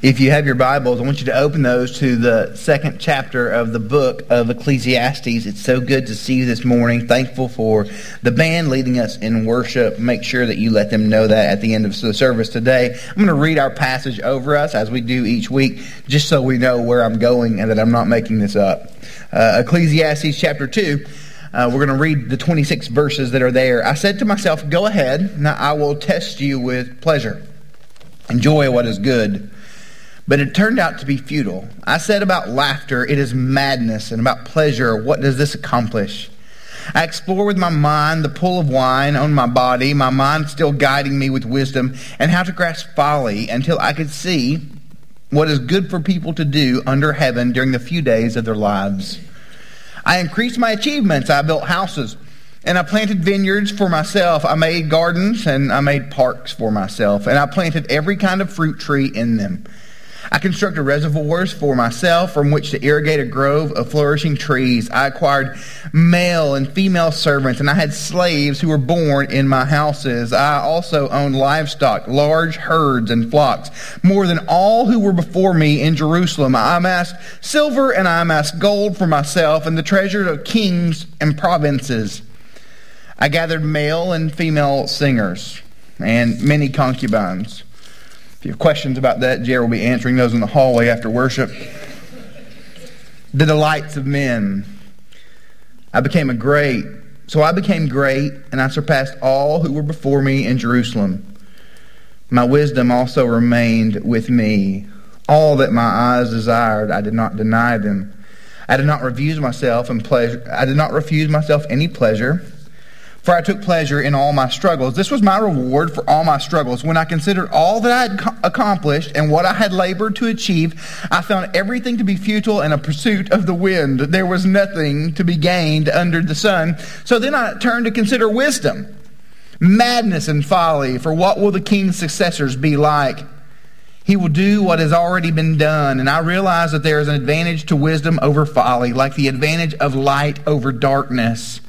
If you have your Bibles, I want you to open those to the second chapter of the book of Ecclesiastes. It's so good to see you this morning. Thankful for the band leading us in worship. Make sure that you let them know that at the end of the service today. I'm going to read our passage over us as we do each week, just so we know where I'm going and that I'm not making this up. Uh, Ecclesiastes chapter 2. Uh, we're going to read the 26 verses that are there. I said to myself, Go ahead, now I will test you with pleasure. Enjoy what is good but it turned out to be futile. I said about laughter, it is madness, and about pleasure, what does this accomplish? I explore with my mind the pull of wine on my body, my mind still guiding me with wisdom, and how to grasp folly until I could see what is good for people to do under heaven during the few days of their lives. I increased my achievements. I built houses and I planted vineyards for myself. I made gardens and I made parks for myself. And I planted every kind of fruit tree in them. I constructed reservoirs for myself from which to irrigate a grove of flourishing trees. I acquired male and female servants, and I had slaves who were born in my houses. I also owned livestock, large herds and flocks, more than all who were before me in Jerusalem. I amassed silver and I amassed gold for myself and the treasures of kings and provinces. I gathered male and female singers and many concubines. If you have questions about that, Jerry will be answering those in the hallway after worship. The delights of men. I became a great, so I became great, and I surpassed all who were before me in Jerusalem. My wisdom also remained with me. All that my eyes desired, I did not deny them. I did not refuse myself and pleasure. I did not refuse myself any pleasure for I took pleasure in all my struggles. This was my reward for all my struggles. When I considered all that I had accomplished and what I had labored to achieve, I found everything to be futile and a pursuit of the wind. There was nothing to be gained under the sun. So then I turned to consider wisdom, madness and folly. For what will the king's successors be like? He will do what has already been done. And I realize that there is an advantage to wisdom over folly, like the advantage of light over darkness.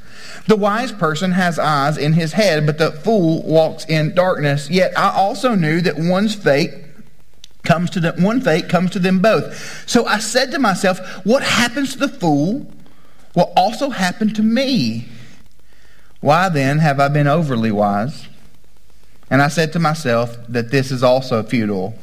The wise person has eyes in his head, but the fool walks in darkness. Yet I also knew that one's fate comes to them, one fate comes to them both. So I said to myself, what happens to the fool will also happen to me. Why then have I been overly wise? And I said to myself that this is also futile.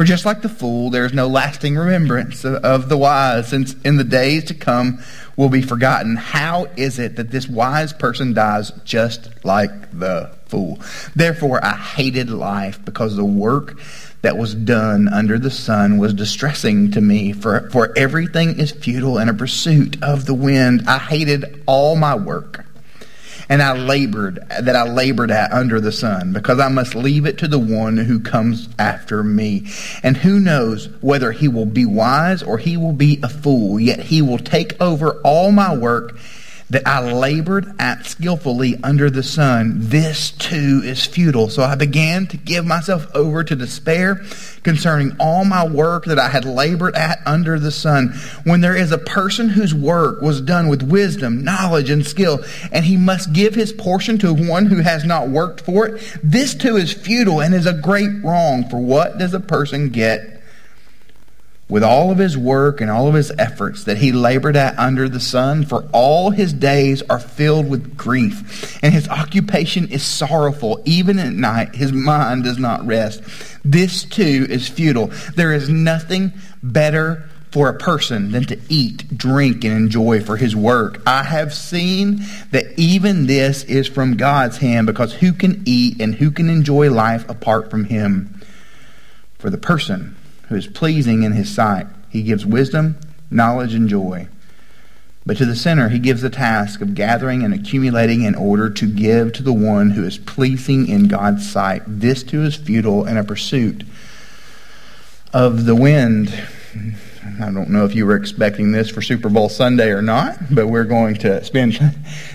For just like the fool, there is no lasting remembrance of the wise, since in the days to come will be forgotten. How is it that this wise person dies just like the fool? Therefore, I hated life because the work that was done under the sun was distressing to me, for, for everything is futile and a pursuit of the wind. I hated all my work and I labored that I labored at under the sun, because I must leave it to the one who comes after me. And who knows whether he will be wise or he will be a fool, yet he will take over all my work that I labored at skillfully under the sun, this too is futile. So I began to give myself over to despair concerning all my work that I had labored at under the sun. When there is a person whose work was done with wisdom, knowledge, and skill, and he must give his portion to one who has not worked for it, this too is futile and is a great wrong. For what does a person get? With all of his work and all of his efforts that he labored at under the sun, for all his days are filled with grief, and his occupation is sorrowful. Even at night, his mind does not rest. This too is futile. There is nothing better for a person than to eat, drink, and enjoy for his work. I have seen that even this is from God's hand, because who can eat and who can enjoy life apart from him? For the person who is pleasing in his sight. He gives wisdom, knowledge, and joy. But to the sinner, he gives the task of gathering and accumulating in order to give to the one who is pleasing in God's sight. This too is futile and a pursuit of the wind. I don't know if you were expecting this for Super Bowl Sunday or not, but we're going to spend.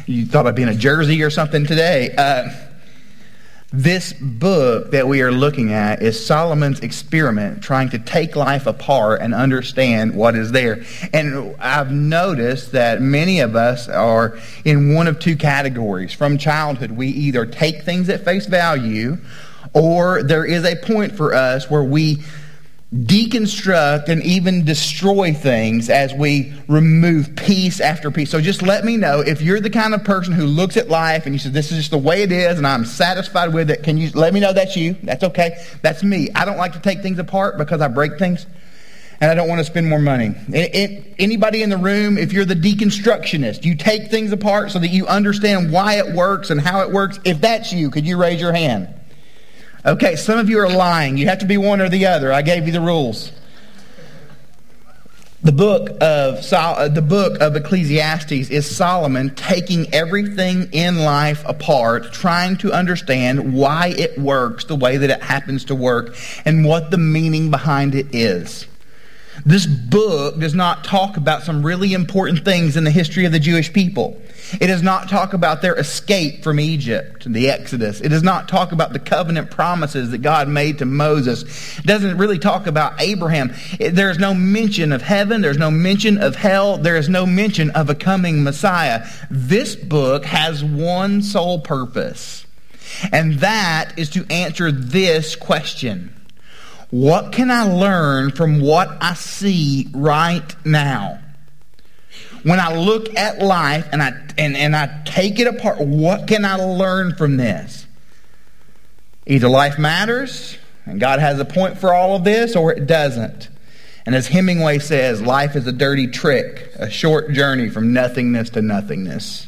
You thought I'd be in a jersey or something today. Uh, this book that we are looking at is Solomon's experiment, trying to take life apart and understand what is there. And I've noticed that many of us are in one of two categories. From childhood, we either take things at face value, or there is a point for us where we deconstruct and even destroy things as we remove piece after piece. So just let me know if you're the kind of person who looks at life and you say, this is just the way it is and I'm satisfied with it. Can you let me know that's you? That's okay. That's me. I don't like to take things apart because I break things and I don't want to spend more money. Anybody in the room, if you're the deconstructionist, you take things apart so that you understand why it works and how it works. If that's you, could you raise your hand? Okay, some of you are lying. You have to be one or the other. I gave you the rules. The book of uh, the book of Ecclesiastes is Solomon taking everything in life apart, trying to understand why it works the way that it happens to work and what the meaning behind it is. This book does not talk about some really important things in the history of the Jewish people. It does not talk about their escape from Egypt, the Exodus. It does not talk about the covenant promises that God made to Moses. It doesn't really talk about Abraham. There is no mention of heaven. There's no mention of hell. There is no mention of a coming Messiah. This book has one sole purpose, and that is to answer this question. What can I learn from what I see right now? When I look at life and I, and, and I take it apart, what can I learn from this? Either life matters, and God has a point for all of this, or it doesn't. And as Hemingway says, life is a dirty trick, a short journey from nothingness to nothingness.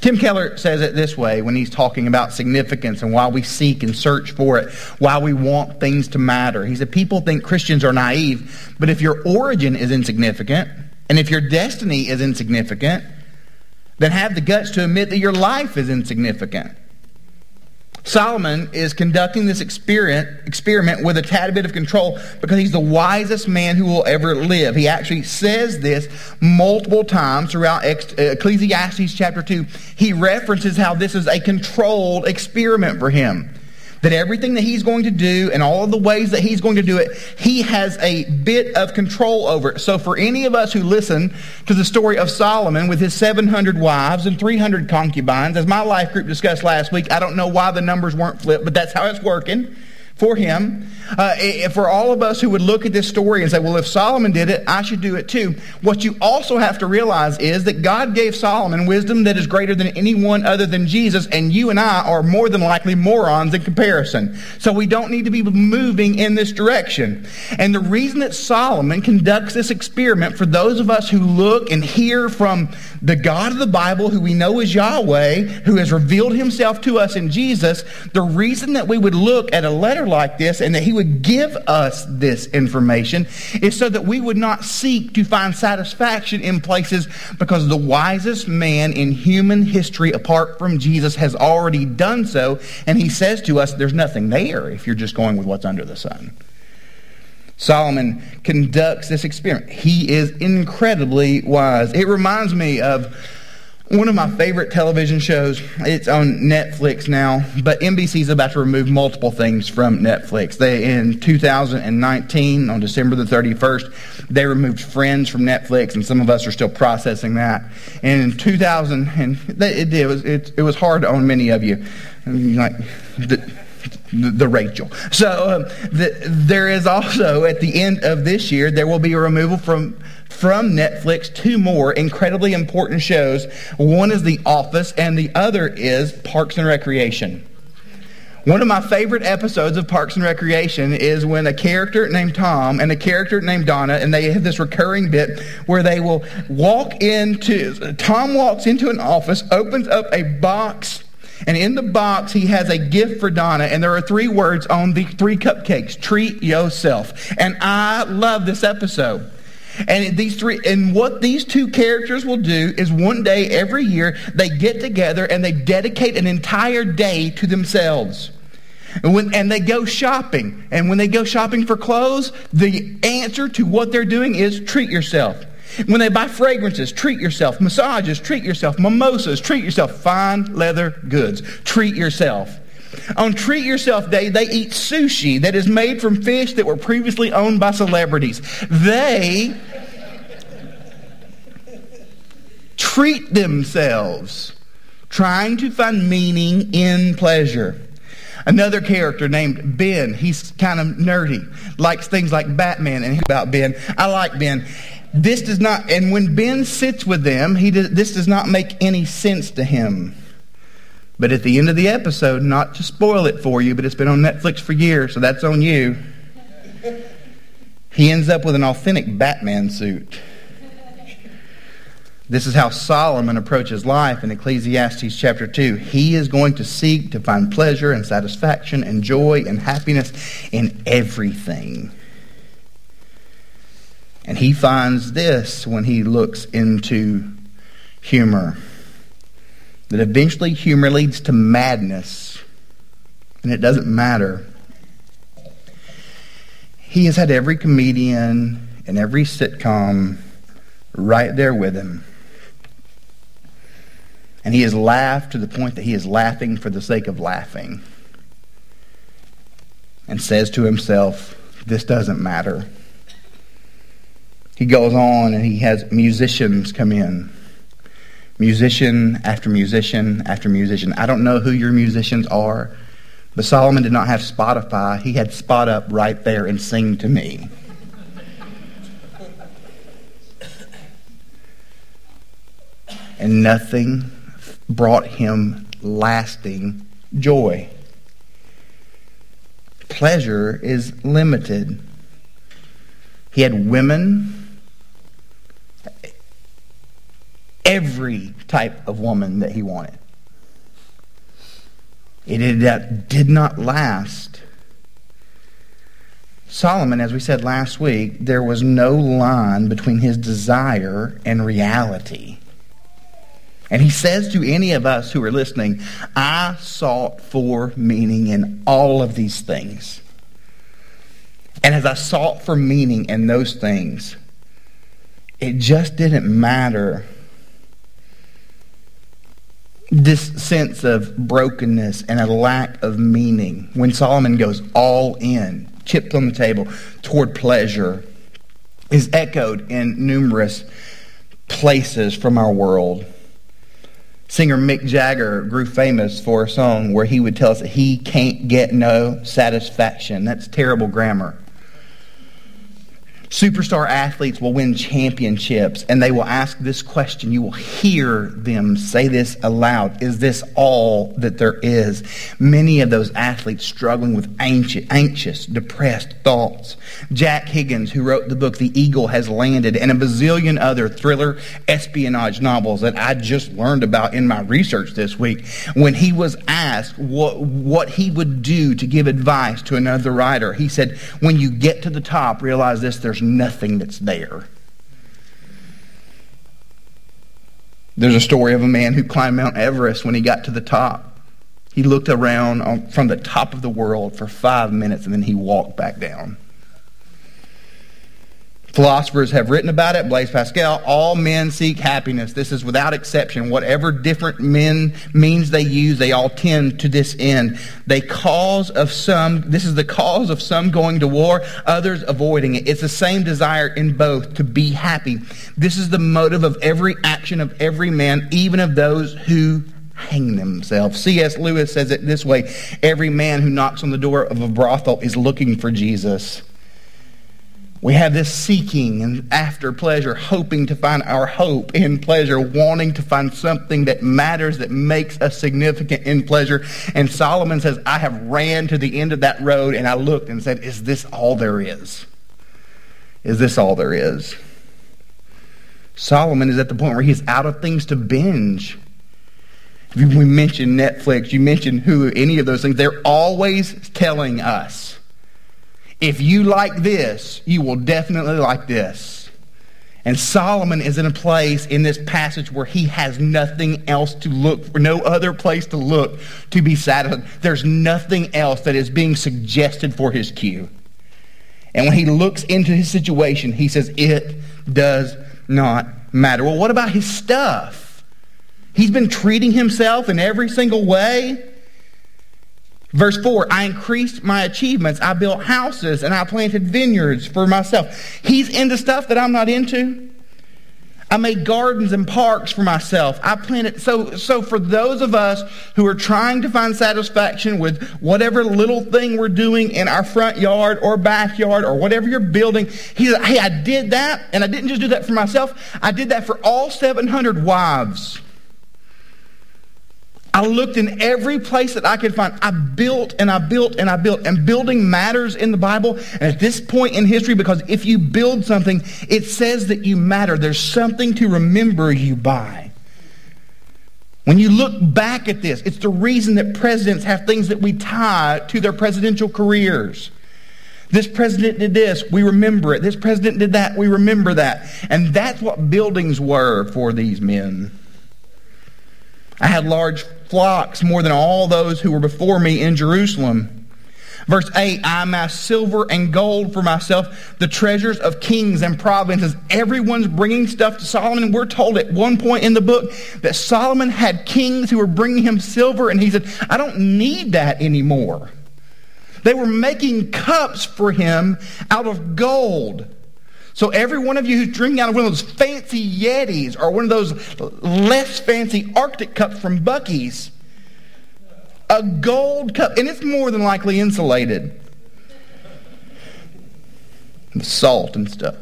Tim Keller says it this way when he's talking about significance and why we seek and search for it, why we want things to matter. He said, People think Christians are naive, but if your origin is insignificant, and if your destiny is insignificant, then have the guts to admit that your life is insignificant. Solomon is conducting this experiment, with a tad bit of control because he's the wisest man who will ever live. He actually says this multiple times throughout Ecclesiastes chapter 2. He references how this is a controlled experiment for him that everything that he's going to do and all of the ways that he's going to do it, he has a bit of control over it. So for any of us who listen to the story of Solomon with his 700 wives and 300 concubines, as my life group discussed last week, I don't know why the numbers weren't flipped, but that's how it's working for him. Uh, for all of us who would look at this story and say, well, if Solomon did it, I should do it too. What you also have to realize is that God gave Solomon wisdom that is greater than anyone other than Jesus, and you and I are more than likely morons in comparison. So we don't need to be moving in this direction. And the reason that Solomon conducts this experiment for those of us who look and hear from the God of the Bible, who we know is Yahweh, who has revealed himself to us in Jesus, the reason that we would look at a letter like this and that he would give us this information is so that we would not seek to find satisfaction in places because the wisest man in human history apart from Jesus has already done so. And he says to us, there's nothing there if you're just going with what's under the sun. Solomon conducts this experiment. He is incredibly wise. It reminds me of one of my favorite television shows. It's on Netflix now, but NBC is about to remove multiple things from Netflix. They in 2019 on December the 31st, they removed Friends from Netflix, and some of us are still processing that. And in 2000, and it, it was it, it was hard on many of you, like. The, the Rachel. So um, the, there is also at the end of this year there will be a removal from from Netflix two more incredibly important shows. One is The Office, and the other is Parks and Recreation. One of my favorite episodes of Parks and Recreation is when a character named Tom and a character named Donna, and they have this recurring bit where they will walk into, Tom walks into an office, opens up a box, and in the box he has a gift for Donna, and there are three words on the three cupcakes treat yourself. And I love this episode. And these three, and what these two characters will do is one day every year they get together and they dedicate an entire day to themselves. And, when, and they go shopping. And when they go shopping for clothes, the answer to what they're doing is treat yourself. When they buy fragrances, treat yourself. Massages, treat yourself. Mimosas, treat yourself. Fine leather goods, treat yourself. On Treat Yourself Day, they eat sushi that is made from fish that were previously owned by celebrities. They treat themselves, trying to find meaning in pleasure. Another character named Ben. He's kind of nerdy, likes things like Batman. And about Ben, I like Ben. This does not, and when Ben sits with them, he does, this does not make any sense to him. But at the end of the episode, not to spoil it for you, but it's been on Netflix for years, so that's on you. He ends up with an authentic Batman suit. This is how Solomon approaches life in Ecclesiastes chapter 2. He is going to seek to find pleasure and satisfaction and joy and happiness in everything. And he finds this when he looks into humor that eventually humor leads to madness, and it doesn't matter. He has had every comedian and every sitcom right there with him. And he has laughed to the point that he is laughing for the sake of laughing. And says to himself, This doesn't matter. He goes on and he has musicians come in. Musician after musician after musician. I don't know who your musicians are, but Solomon did not have Spotify. He had Spot Up right there and sing to me. and nothing brought him lasting joy. Pleasure is limited. He had women, every type of woman that he wanted. It did not last. Solomon, as we said last week, there was no line between his desire and reality. And he says to any of us who are listening, I sought for meaning in all of these things. And as I sought for meaning in those things, it just didn't matter. This sense of brokenness and a lack of meaning when Solomon goes all in, chipped on the table, toward pleasure, is echoed in numerous places from our world. Singer Mick Jagger grew famous for a song where he would tell us that he can't get no satisfaction. That's terrible grammar. Superstar athletes will win championships and they will ask this question. You will hear them say this aloud. Is this all that there is? Many of those athletes struggling with anxious, depressed thoughts. Jack Higgins, who wrote the book The Eagle Has Landed, and a bazillion other thriller espionage novels that I just learned about in my research this week, when he was asked what, what he would do to give advice to another writer, he said, When you get to the top, realize this there's there's nothing that's there. There's a story of a man who climbed Mount Everest when he got to the top. He looked around from the top of the world for five minutes and then he walked back down. Philosophers have written about it. Blaise Pascal, all men seek happiness. This is without exception. Whatever different men means they use, they all tend to this end. They cause of some, this is the cause of some going to war, others avoiding it. It's the same desire in both to be happy. This is the motive of every action of every man, even of those who hang themselves. C.S. Lewis says it this way Every man who knocks on the door of a brothel is looking for Jesus. We have this seeking and after pleasure, hoping to find our hope in pleasure, wanting to find something that matters, that makes us significant in pleasure. And Solomon says, I have ran to the end of that road and I looked and said, Is this all there is? Is this all there is? Solomon is at the point where he's out of things to binge. We mentioned Netflix, you mentioned Hulu, any of those things, they're always telling us if you like this, you will definitely like this. And Solomon is in a place in this passage where he has nothing else to look for, no other place to look to be satisfied. There's nothing else that is being suggested for his queue. And when he looks into his situation, he says, It does not matter. Well, what about his stuff? He's been treating himself in every single way. Verse 4 I increased my achievements. I built houses and I planted vineyards for myself. He's into stuff that I'm not into. I made gardens and parks for myself. I planted. So, so for those of us who are trying to find satisfaction with whatever little thing we're doing in our front yard or backyard or whatever you're building, he said, hey, I did that, and I didn't just do that for myself. I did that for all 700 wives. I looked in every place that I could find. I built and I built and I built. And building matters in the Bible. And at this point in history, because if you build something, it says that you matter. There's something to remember you by. When you look back at this, it's the reason that presidents have things that we tie to their presidential careers. This president did this, we remember it. This president did that, we remember that. And that's what buildings were for these men. I had large flocks more than all those who were before me in Jerusalem. Verse 8 I amassed silver and gold for myself, the treasures of kings and provinces. Everyone's bringing stuff to Solomon. We're told at one point in the book that Solomon had kings who were bringing him silver, and he said, I don't need that anymore. They were making cups for him out of gold. So every one of you who's drinking out of one of those fancy Yetis or one of those less fancy RTIC cups from Buc-ee's, a gold cup, and it's more than likely insulated. With salt and stuff.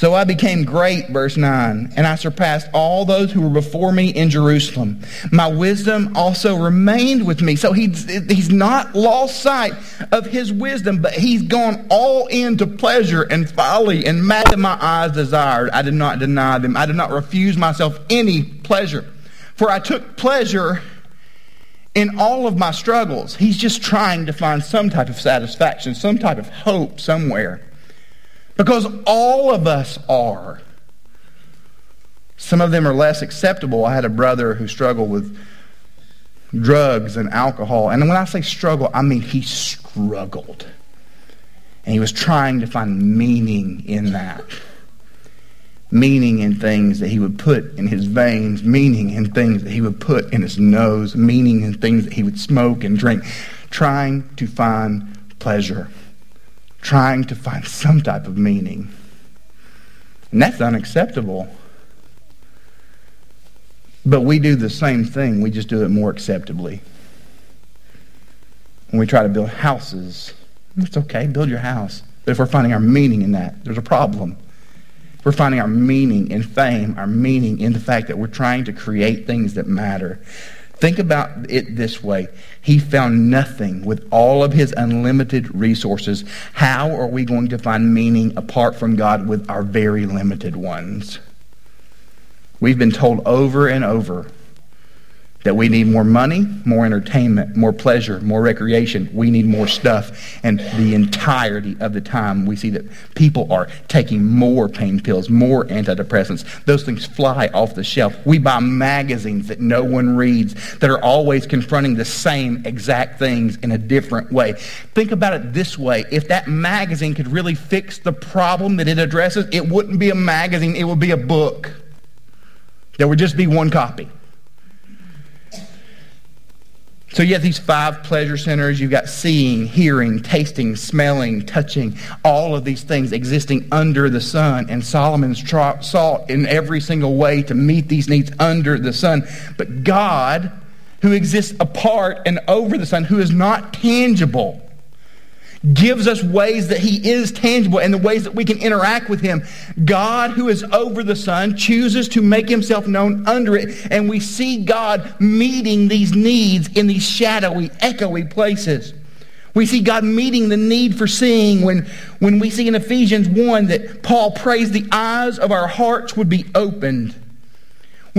So I became great, verse 9, and I surpassed all those who were before me in Jerusalem. My wisdom also remained with me. So he's, he's not lost sight of his wisdom, but he's gone all into pleasure and folly and mad my eyes desired. I did not deny them. I did not refuse myself any pleasure. For I took pleasure in all of my struggles. He's just trying to find some type of satisfaction, some type of hope somewhere. Because all of us are. Some of them are less acceptable. I had a brother who struggled with drugs and alcohol. And when I say struggle, I mean he struggled. And he was trying to find meaning in that. Meaning in things that he would put in his veins, meaning in things that he would put in his nose, meaning in things that he would smoke and drink, trying to find pleasure trying to find some type of meaning. And that's unacceptable. But we do the same thing, we just do it more acceptably. When we try to build houses, it's okay, build your house. But if we're finding our meaning in that, there's a problem. If we're finding our meaning in fame, our meaning in the fact that we're trying to create things that matter. Think about it this way. He found nothing with all of his unlimited resources. How are we going to find meaning apart from God with our very limited ones? We've been told over and over that we need more money, more entertainment, more pleasure, more recreation. We need more stuff. And the entirety of the time, we see that people are taking more pain pills, more antidepressants. Those things fly off the shelf. We buy magazines that no one reads that are always confronting the same exact things in a different way. Think about it this way if that magazine could really fix the problem that it addresses, it wouldn't be a magazine, it would be a book. There would just be one copy. So you have these five pleasure centers. You've got seeing, hearing, tasting, smelling, touching, all of these things existing under the sun. And Solomon's tra- sought in every single way to meet these needs under the sun. But God, who exists apart and over the sun, who is not tangible, gives us ways that he is tangible and the ways that we can interact with him. God, who is over the sun, chooses to make himself known under it. And we see God meeting these needs in these shadowy, echoey places. We see God meeting the need for seeing when, when we see in Ephesians 1 that Paul prays the eyes of our hearts would be opened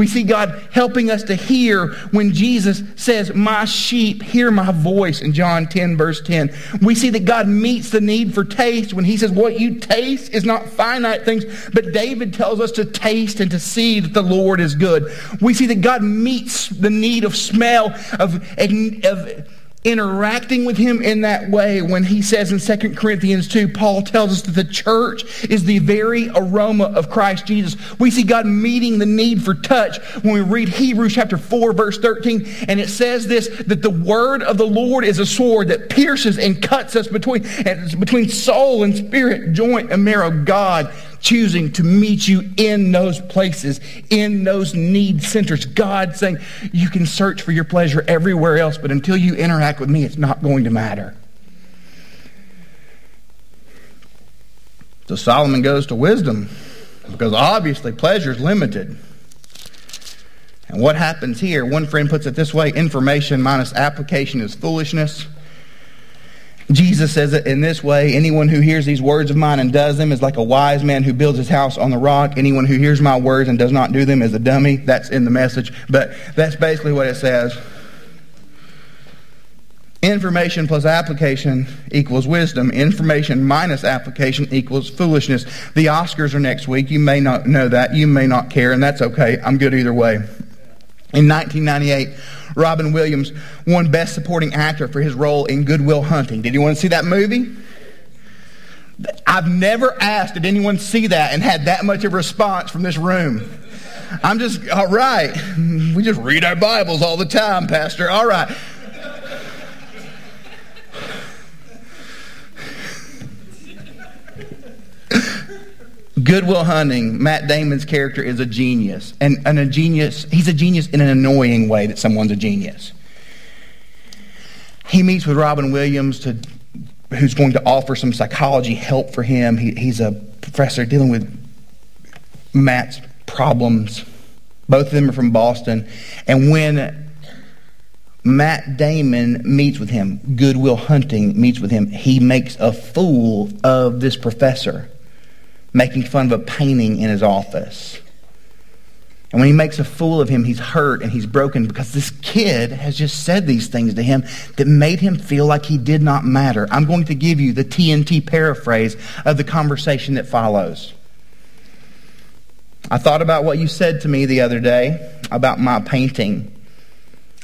we see God helping us to hear when Jesus says, My sheep hear my voice in John 10, verse 10. We see that God meets the need for taste when he says, What you taste is not finite things, but David tells us to taste and to see that the Lord is good. We see that God meets the need of smell, of, of interacting with him in that way when he says in 2 Corinthians 2, Paul tells us that the church is the very aroma of Christ Jesus. We see God meeting the need for touch when we read Hebrews chapter 4 verse 13 and it says this that the word of the Lord is a sword that pierces and cuts us between between soul and spirit, joint and marrow. God choosing to meet you in those places, in those need centers. God saying, you can search for your pleasure everywhere else, but until you interact with me, it's not going to matter. So Solomon goes to wisdom because obviously pleasure is limited. And what happens here, one friend puts it this way information minus application is foolishness. Jesus says it in this way Anyone who hears these words of mine and does them is like a wise man who builds his house on the rock. Anyone who hears my words and does not do them is a dummy. That's in the message. But that's basically what it says. Information plus application equals wisdom. Information minus application equals foolishness. The Oscars are next week. You may not know that. You may not care, and that's okay. I'm good either way. In 1998, Robin Williams won Best Supporting Actor for his role in Good Will Hunting. Did you want to see that movie? I've never asked, did anyone see that and had that much of a response from this room? I'm just, all right. We just read our Bibles all the time, Pastor. All right. Good Will Hunting, Matt Damon's character is a genius. And, and a genius, he's a genius in an annoying way that someone's a genius. He meets with Robin Williams to, who's going to offer some psychology help for him. He, he's a professor dealing with Matt's problems. Both of them are from Boston. And when Matt Damon meets with him, Good Will Hunting meets with him, he makes a fool of this professor making fun of a painting in his office. And when he makes a fool of him, he's hurt and he's broken because this kid has just said these things to him that made him feel like he did not matter. I'm going to give you the TNT paraphrase of the conversation that follows. I thought about what you said to me the other day about my painting.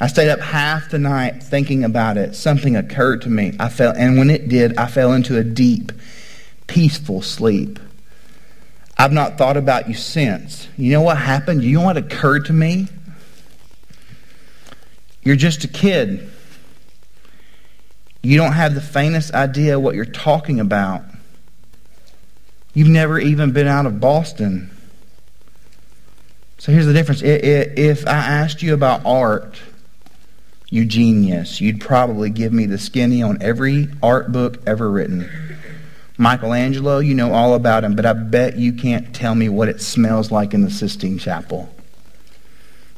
I stayed up half the night thinking about it. Something occurred to me. I fell, and when it did, I fell into a deep, peaceful sleep. I've not thought about you since. You know what happened? You know what occurred to me? You're just a kid. You don't have the faintest idea what you're talking about. You've never even been out of Boston. So here's the difference. If I asked you about art, you genius, you'd probably give me the skinny on every art book ever written. Michelangelo, you know all about him, but I bet you can't tell me what it smells like in the Sistine Chapel.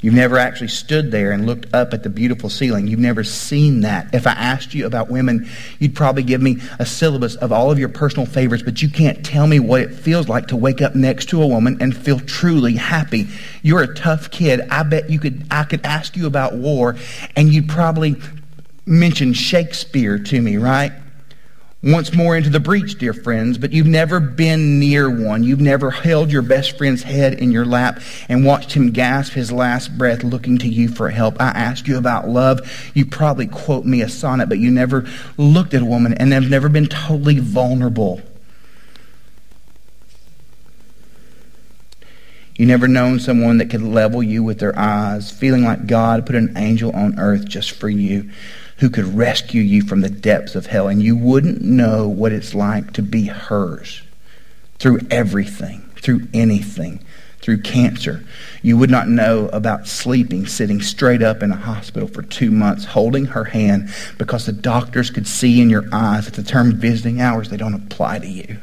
You've never actually stood there and looked up at the beautiful ceiling. You've never seen that. If I asked you about women, you'd probably give me a syllabus of all of your personal favorites, but you can't tell me what it feels like to wake up next to a woman and feel truly happy. You're a tough kid. I bet you could I could ask you about war and you'd probably mention Shakespeare to me, right? Once more into the breach, dear friends, but you've never been near one. You've never held your best friend's head in your lap and watched him gasp his last breath looking to you for help. I ask you about love. You probably quote me a sonnet, but you never looked at a woman and have never been totally vulnerable. You never known someone that could level you with their eyes, feeling like God put an angel on earth just for you who could rescue you from the depths of hell, and you wouldn't know what it's like to be hers through everything, through anything, through cancer. You would not know about sleeping, sitting straight up in a hospital for two months, holding her hand because the doctors could see in your eyes that the term visiting hours, they don't apply to you.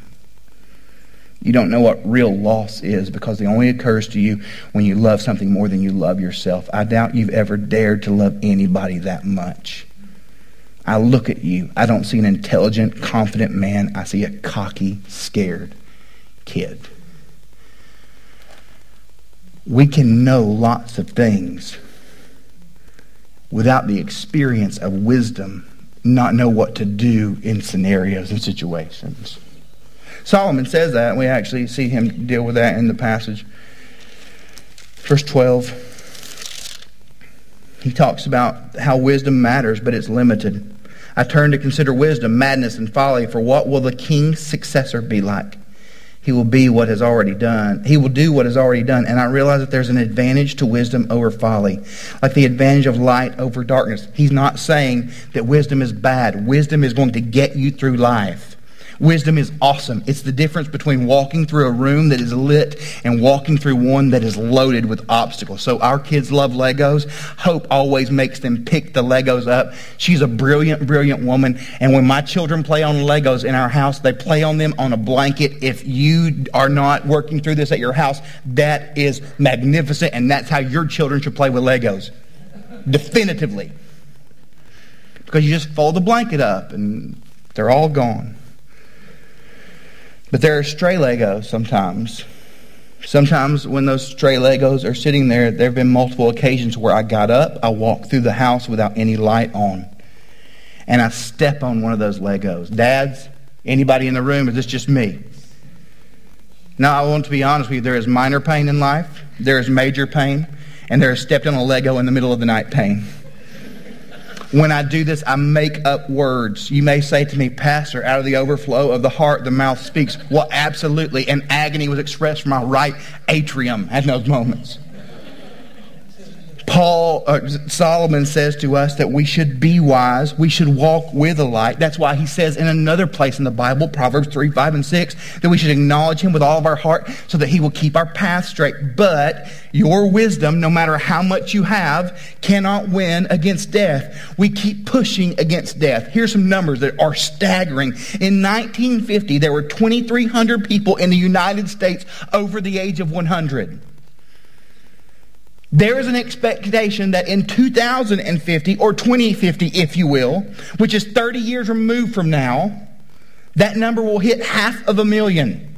You don't know what real loss is because it only occurs to you when you love something more than you love yourself. I doubt you've ever dared to love anybody that much. I look at you. I don't see an intelligent, confident man. I see a cocky, scared kid. We can know lots of things without the experience of wisdom, not know what to do in scenarios and situations. Solomon says that, we actually see him deal with that in the passage. Verse 12. He talks about how wisdom matters, but it's limited. I turn to consider wisdom, madness, and folly, for what will the king's successor be like? He will be what has already done. He will do what has already done. And I realize that there's an advantage to wisdom over folly, like the advantage of light over darkness. He's not saying that wisdom is bad. Wisdom is going to get you through life. Wisdom is awesome. It's the difference between walking through a room that is lit and walking through one that is loaded with obstacles. So our kids love Legos. Hope always makes them pick the Legos up. She's a brilliant, brilliant woman. And when my children play on Legos in our house, they play on them on a blanket. If you are not working through this at your house, that is magnificent. And that's how your children should play with Legos. Definitively. Because you just fold the blanket up and they're all gone. But there are stray Legos sometimes. Sometimes when those stray Legos are sitting there, there have been multiple occasions where I got up, I walked through the house without any light on, and I step on one of those Legos. Dads, anybody in the room, is this just me? Now, I want to be honest with you, there is minor pain in life, there is major pain, and there is stepped on a Lego in the middle of the night pain. When I do this, I make up words. You may say to me, Pastor, out of the overflow of the heart, the mouth speaks. Well, absolutely. And agony was expressed from my right atrium at those moments. Paul, uh, Solomon says to us that we should be wise. We should walk with the light. That's why he says in another place in the Bible, Proverbs 3, 5, and 6, that we should acknowledge him with all of our heart so that he will keep our path straight. But your wisdom, no matter how much you have, cannot win against death. We keep pushing against death. Here's some numbers that are staggering. In 1950, there were 2,300 people in the United States over the age of 100. There is an expectation that in 2050, or 2050, if you will, which is 30 years removed from now, that number will hit half of a million.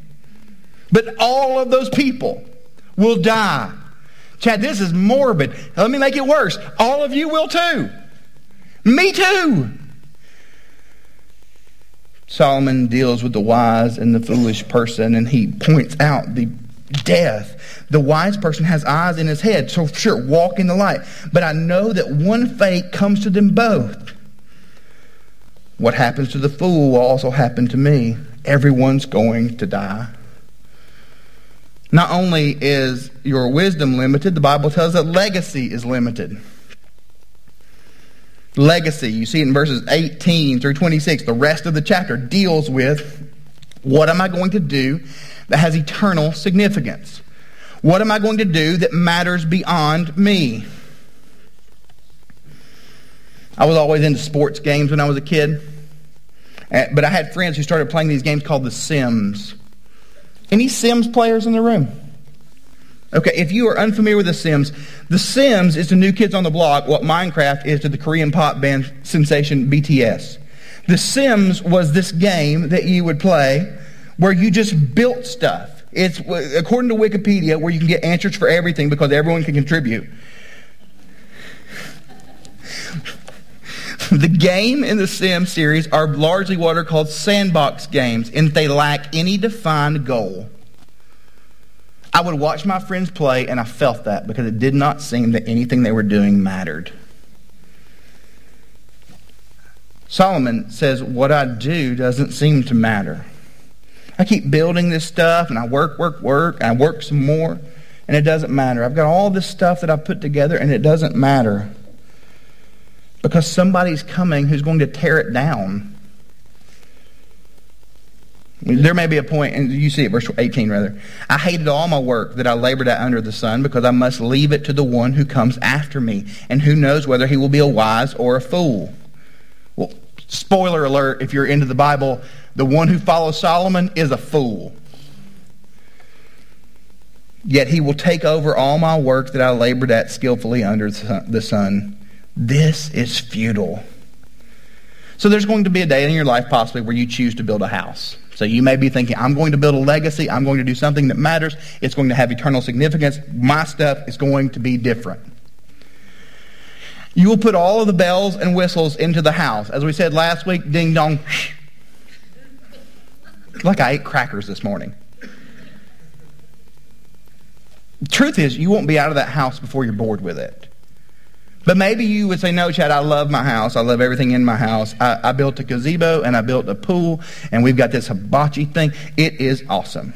But all of those people will die. Chad, this is morbid. Let me make it worse. All of you will too. Me too. Solomon deals with the wise and the foolish person, and he points out the death. The wise person has eyes in his head, so sure, walk in the light. But I know that one fate comes to them both. What happens to the fool will also happen to me. Everyone's going to die. Not only is your wisdom limited, the Bible tells that legacy is limited. Legacy, you see it in verses 18 through 26. The rest of the chapter deals with what am I going to do that has eternal significance? What am I going to do that matters beyond me? I was always into sports games when I was a kid. Eh, but I had friends who started playing these games called The Sims. Any Sims players in the room? Okay, if you are unfamiliar with The Sims, The Sims is to New Kids on the Block what Minecraft is to the Korean pop band sensation BTS. The Sims was this game that you would play where you just built stuff. It's, according to Wikipedia, where you can get answers for everything because everyone can contribute. the game in the Sim series are largely what are called sandbox games, and they lack any defined goal. I would watch my friends play, and I felt that because it did not seem that anything they were doing mattered. Solomon says, What I do doesn't seem to matter. I keep building this stuff and I work, work, work, I work some more, and it doesn't matter. I've got all this stuff that I've put together, and it doesn't matter. Because somebody's coming who's going to tear it down. There may be a point, and you see it, verse 18 rather. I hated all my work that I labored at under the sun because I must leave it to the one who comes after me, and who knows whether he will be a wise or a fool. Well, spoiler alert if you're into the Bible, the one who follows Solomon is a fool. Yet he will take over all my work that I labored at skillfully under the sun. This is futile. So there's going to be a day in your life possibly where you choose to build a house. So you may be thinking, I'm going to build a legacy. I'm going to do something that matters. It's going to have eternal significance. My stuff is going to be different. You will put all of the bells and whistles into the house. As we said last week, ding dong, like I ate crackers this morning. Truth is, you won't be out of that house before you're bored with it. But maybe you would say, no, Chad, I love my house. I love everything in my house. I, I built a gazebo and I built a pool and we've got this hibachi thing. It is awesome.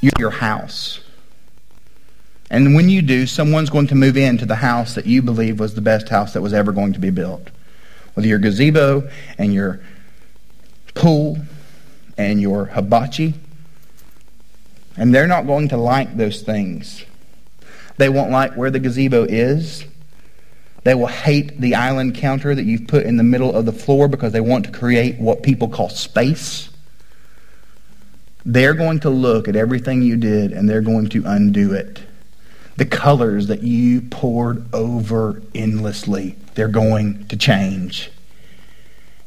You're your house. And when you do, someone's going to move into the house that you believe was the best house that was ever going to be built. With your gazebo and your pool and your hibachi. And they're not going to like those things. They won't like where the gazebo is. They will hate the island counter that you've put in the middle of the floor because they want to create what people call space. They're going to look at everything you did and they're going to undo it. The colors that you poured over endlessly, they're going to change.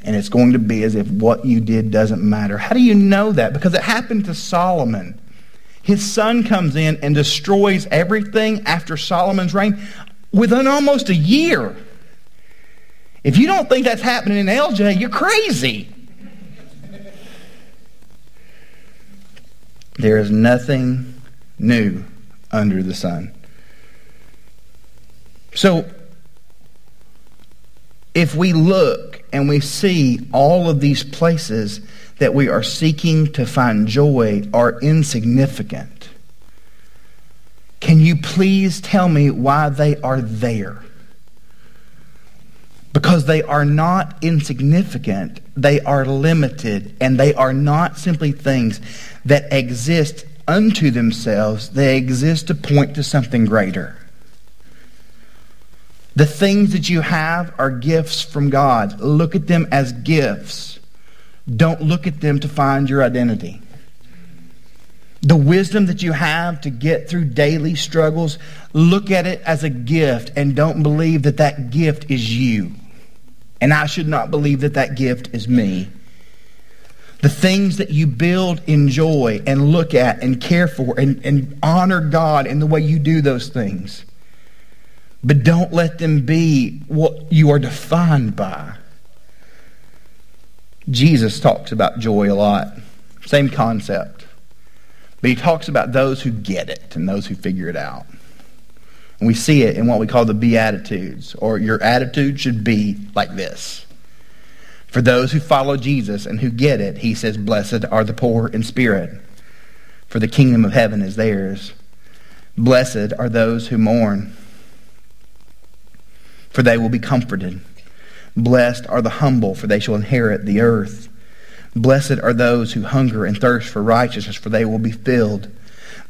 And it's going to be as if what you did doesn't matter. How do you know that? Because it happened to Solomon. His son comes in and destroys everything after Solomon's reign within almost a year. If you don't think that's happening in LJ, you're crazy. There is nothing new under the sun. So, if we look and we see all of these places that we are seeking to find joy are insignificant, can you please tell me why they are there? Because they are not insignificant, they are limited, and they are not simply things that exist unto themselves, they exist to point to something greater. The things that you have are gifts from God. Look at them as gifts. Don't look at them to find your identity. The wisdom that you have to get through daily struggles, look at it as a gift and don't believe that that gift is you. And I should not believe that that gift is me. The things that you build, enjoy, and look at and care for and, and honor God in the way you do those things. But don't let them be what you are defined by. Jesus talks about joy a lot. Same concept. But he talks about those who get it and those who figure it out. And we see it in what we call the Beatitudes, or your attitude should be like this. For those who follow Jesus and who get it, he says, Blessed are the poor in spirit, for the kingdom of heaven is theirs. Blessed are those who mourn, for they will be comforted. Blessed are the humble, for they shall inherit the earth. Blessed are those who hunger and thirst for righteousness, for they will be filled.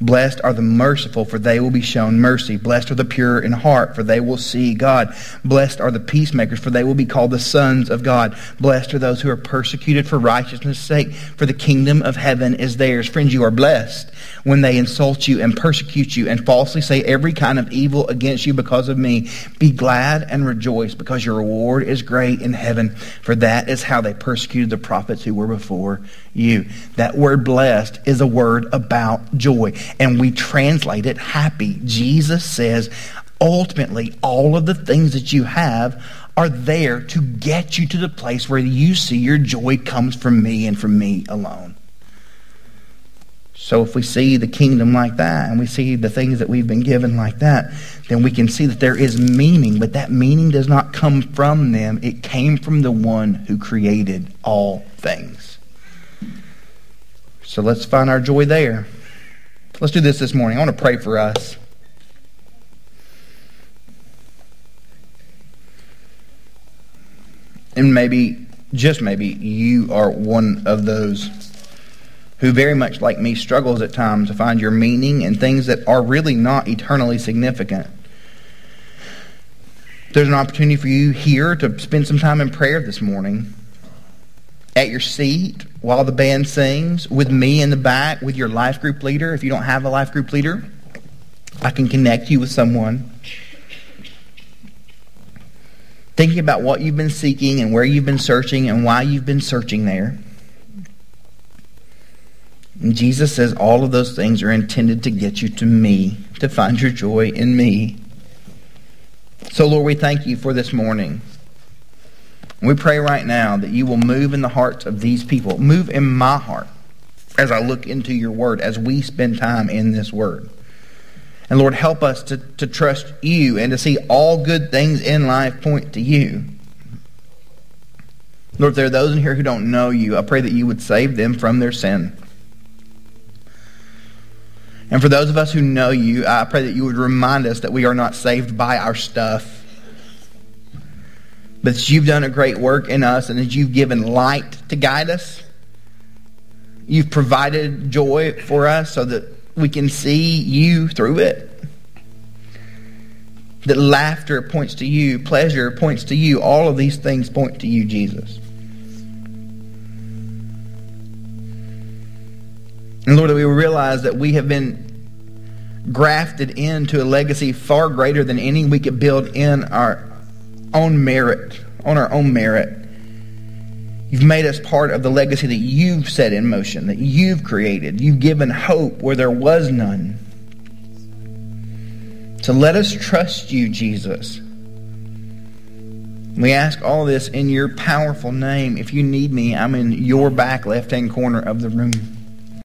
Blessed are the merciful, for they will be shown mercy. Blessed are the pure in heart, for they will see God. Blessed are the peacemakers, for they will be called the sons of God. Blessed are those who are persecuted for righteousness' sake, for the kingdom of heaven is theirs. Friends, you are blessed when they insult you and persecute you and falsely say every kind of evil against you because of me. Be glad and rejoice, because your reward is great in heaven, for that is how they persecuted the prophets who were before you. That word blessed is a word about joy and we translate it happy. Jesus says, ultimately, all of the things that you have are there to get you to the place where you see your joy comes from me and from me alone. So if we see the kingdom like that and we see the things that we've been given like that, then we can see that there is meaning, but that meaning does not come from them. It came from the one who created all things. So let's find our joy there. Let's do this this morning. I want to pray for us. And maybe, just maybe, you are one of those who very much like me struggles at times to find your meaning in things that are really not eternally significant. There's an opportunity for you here to spend some time in prayer this morning at your seat while the band sings, with me in the back, with your life group leader. If you don't have a life group leader, I can connect you with someone. Thinking about what you've been seeking and where you've been searching and why you've been searching there. And Jesus says all of those things are intended to get you to me, to find your joy in me. So, Lord, we thank you for this morning. We pray right now that you will move in the hearts of these people. Move in my heart as I look into your word, as we spend time in this word. And Lord, help us to, to trust you and to see all good things in life point to you. Lord, if there are those in here who don't know you, I pray that you would save them from their sin. And for those of us who know you, I pray that you would remind us that we are not saved by our stuff that you've done a great work in us and that you've given light to guide us. You've provided joy for us so that we can see you through it. That laughter points to you, pleasure points to you. All of these things point to you, Jesus. And Lord, that we realize that we have been grafted into a legacy far greater than any we could build in our own merit, on our own merit. You've made us part of the legacy that you've set in motion, that you've created. You've given hope where there was none. So let us trust you, Jesus. We ask all this in your powerful name. If you need me, I'm in your back left hand corner of the room.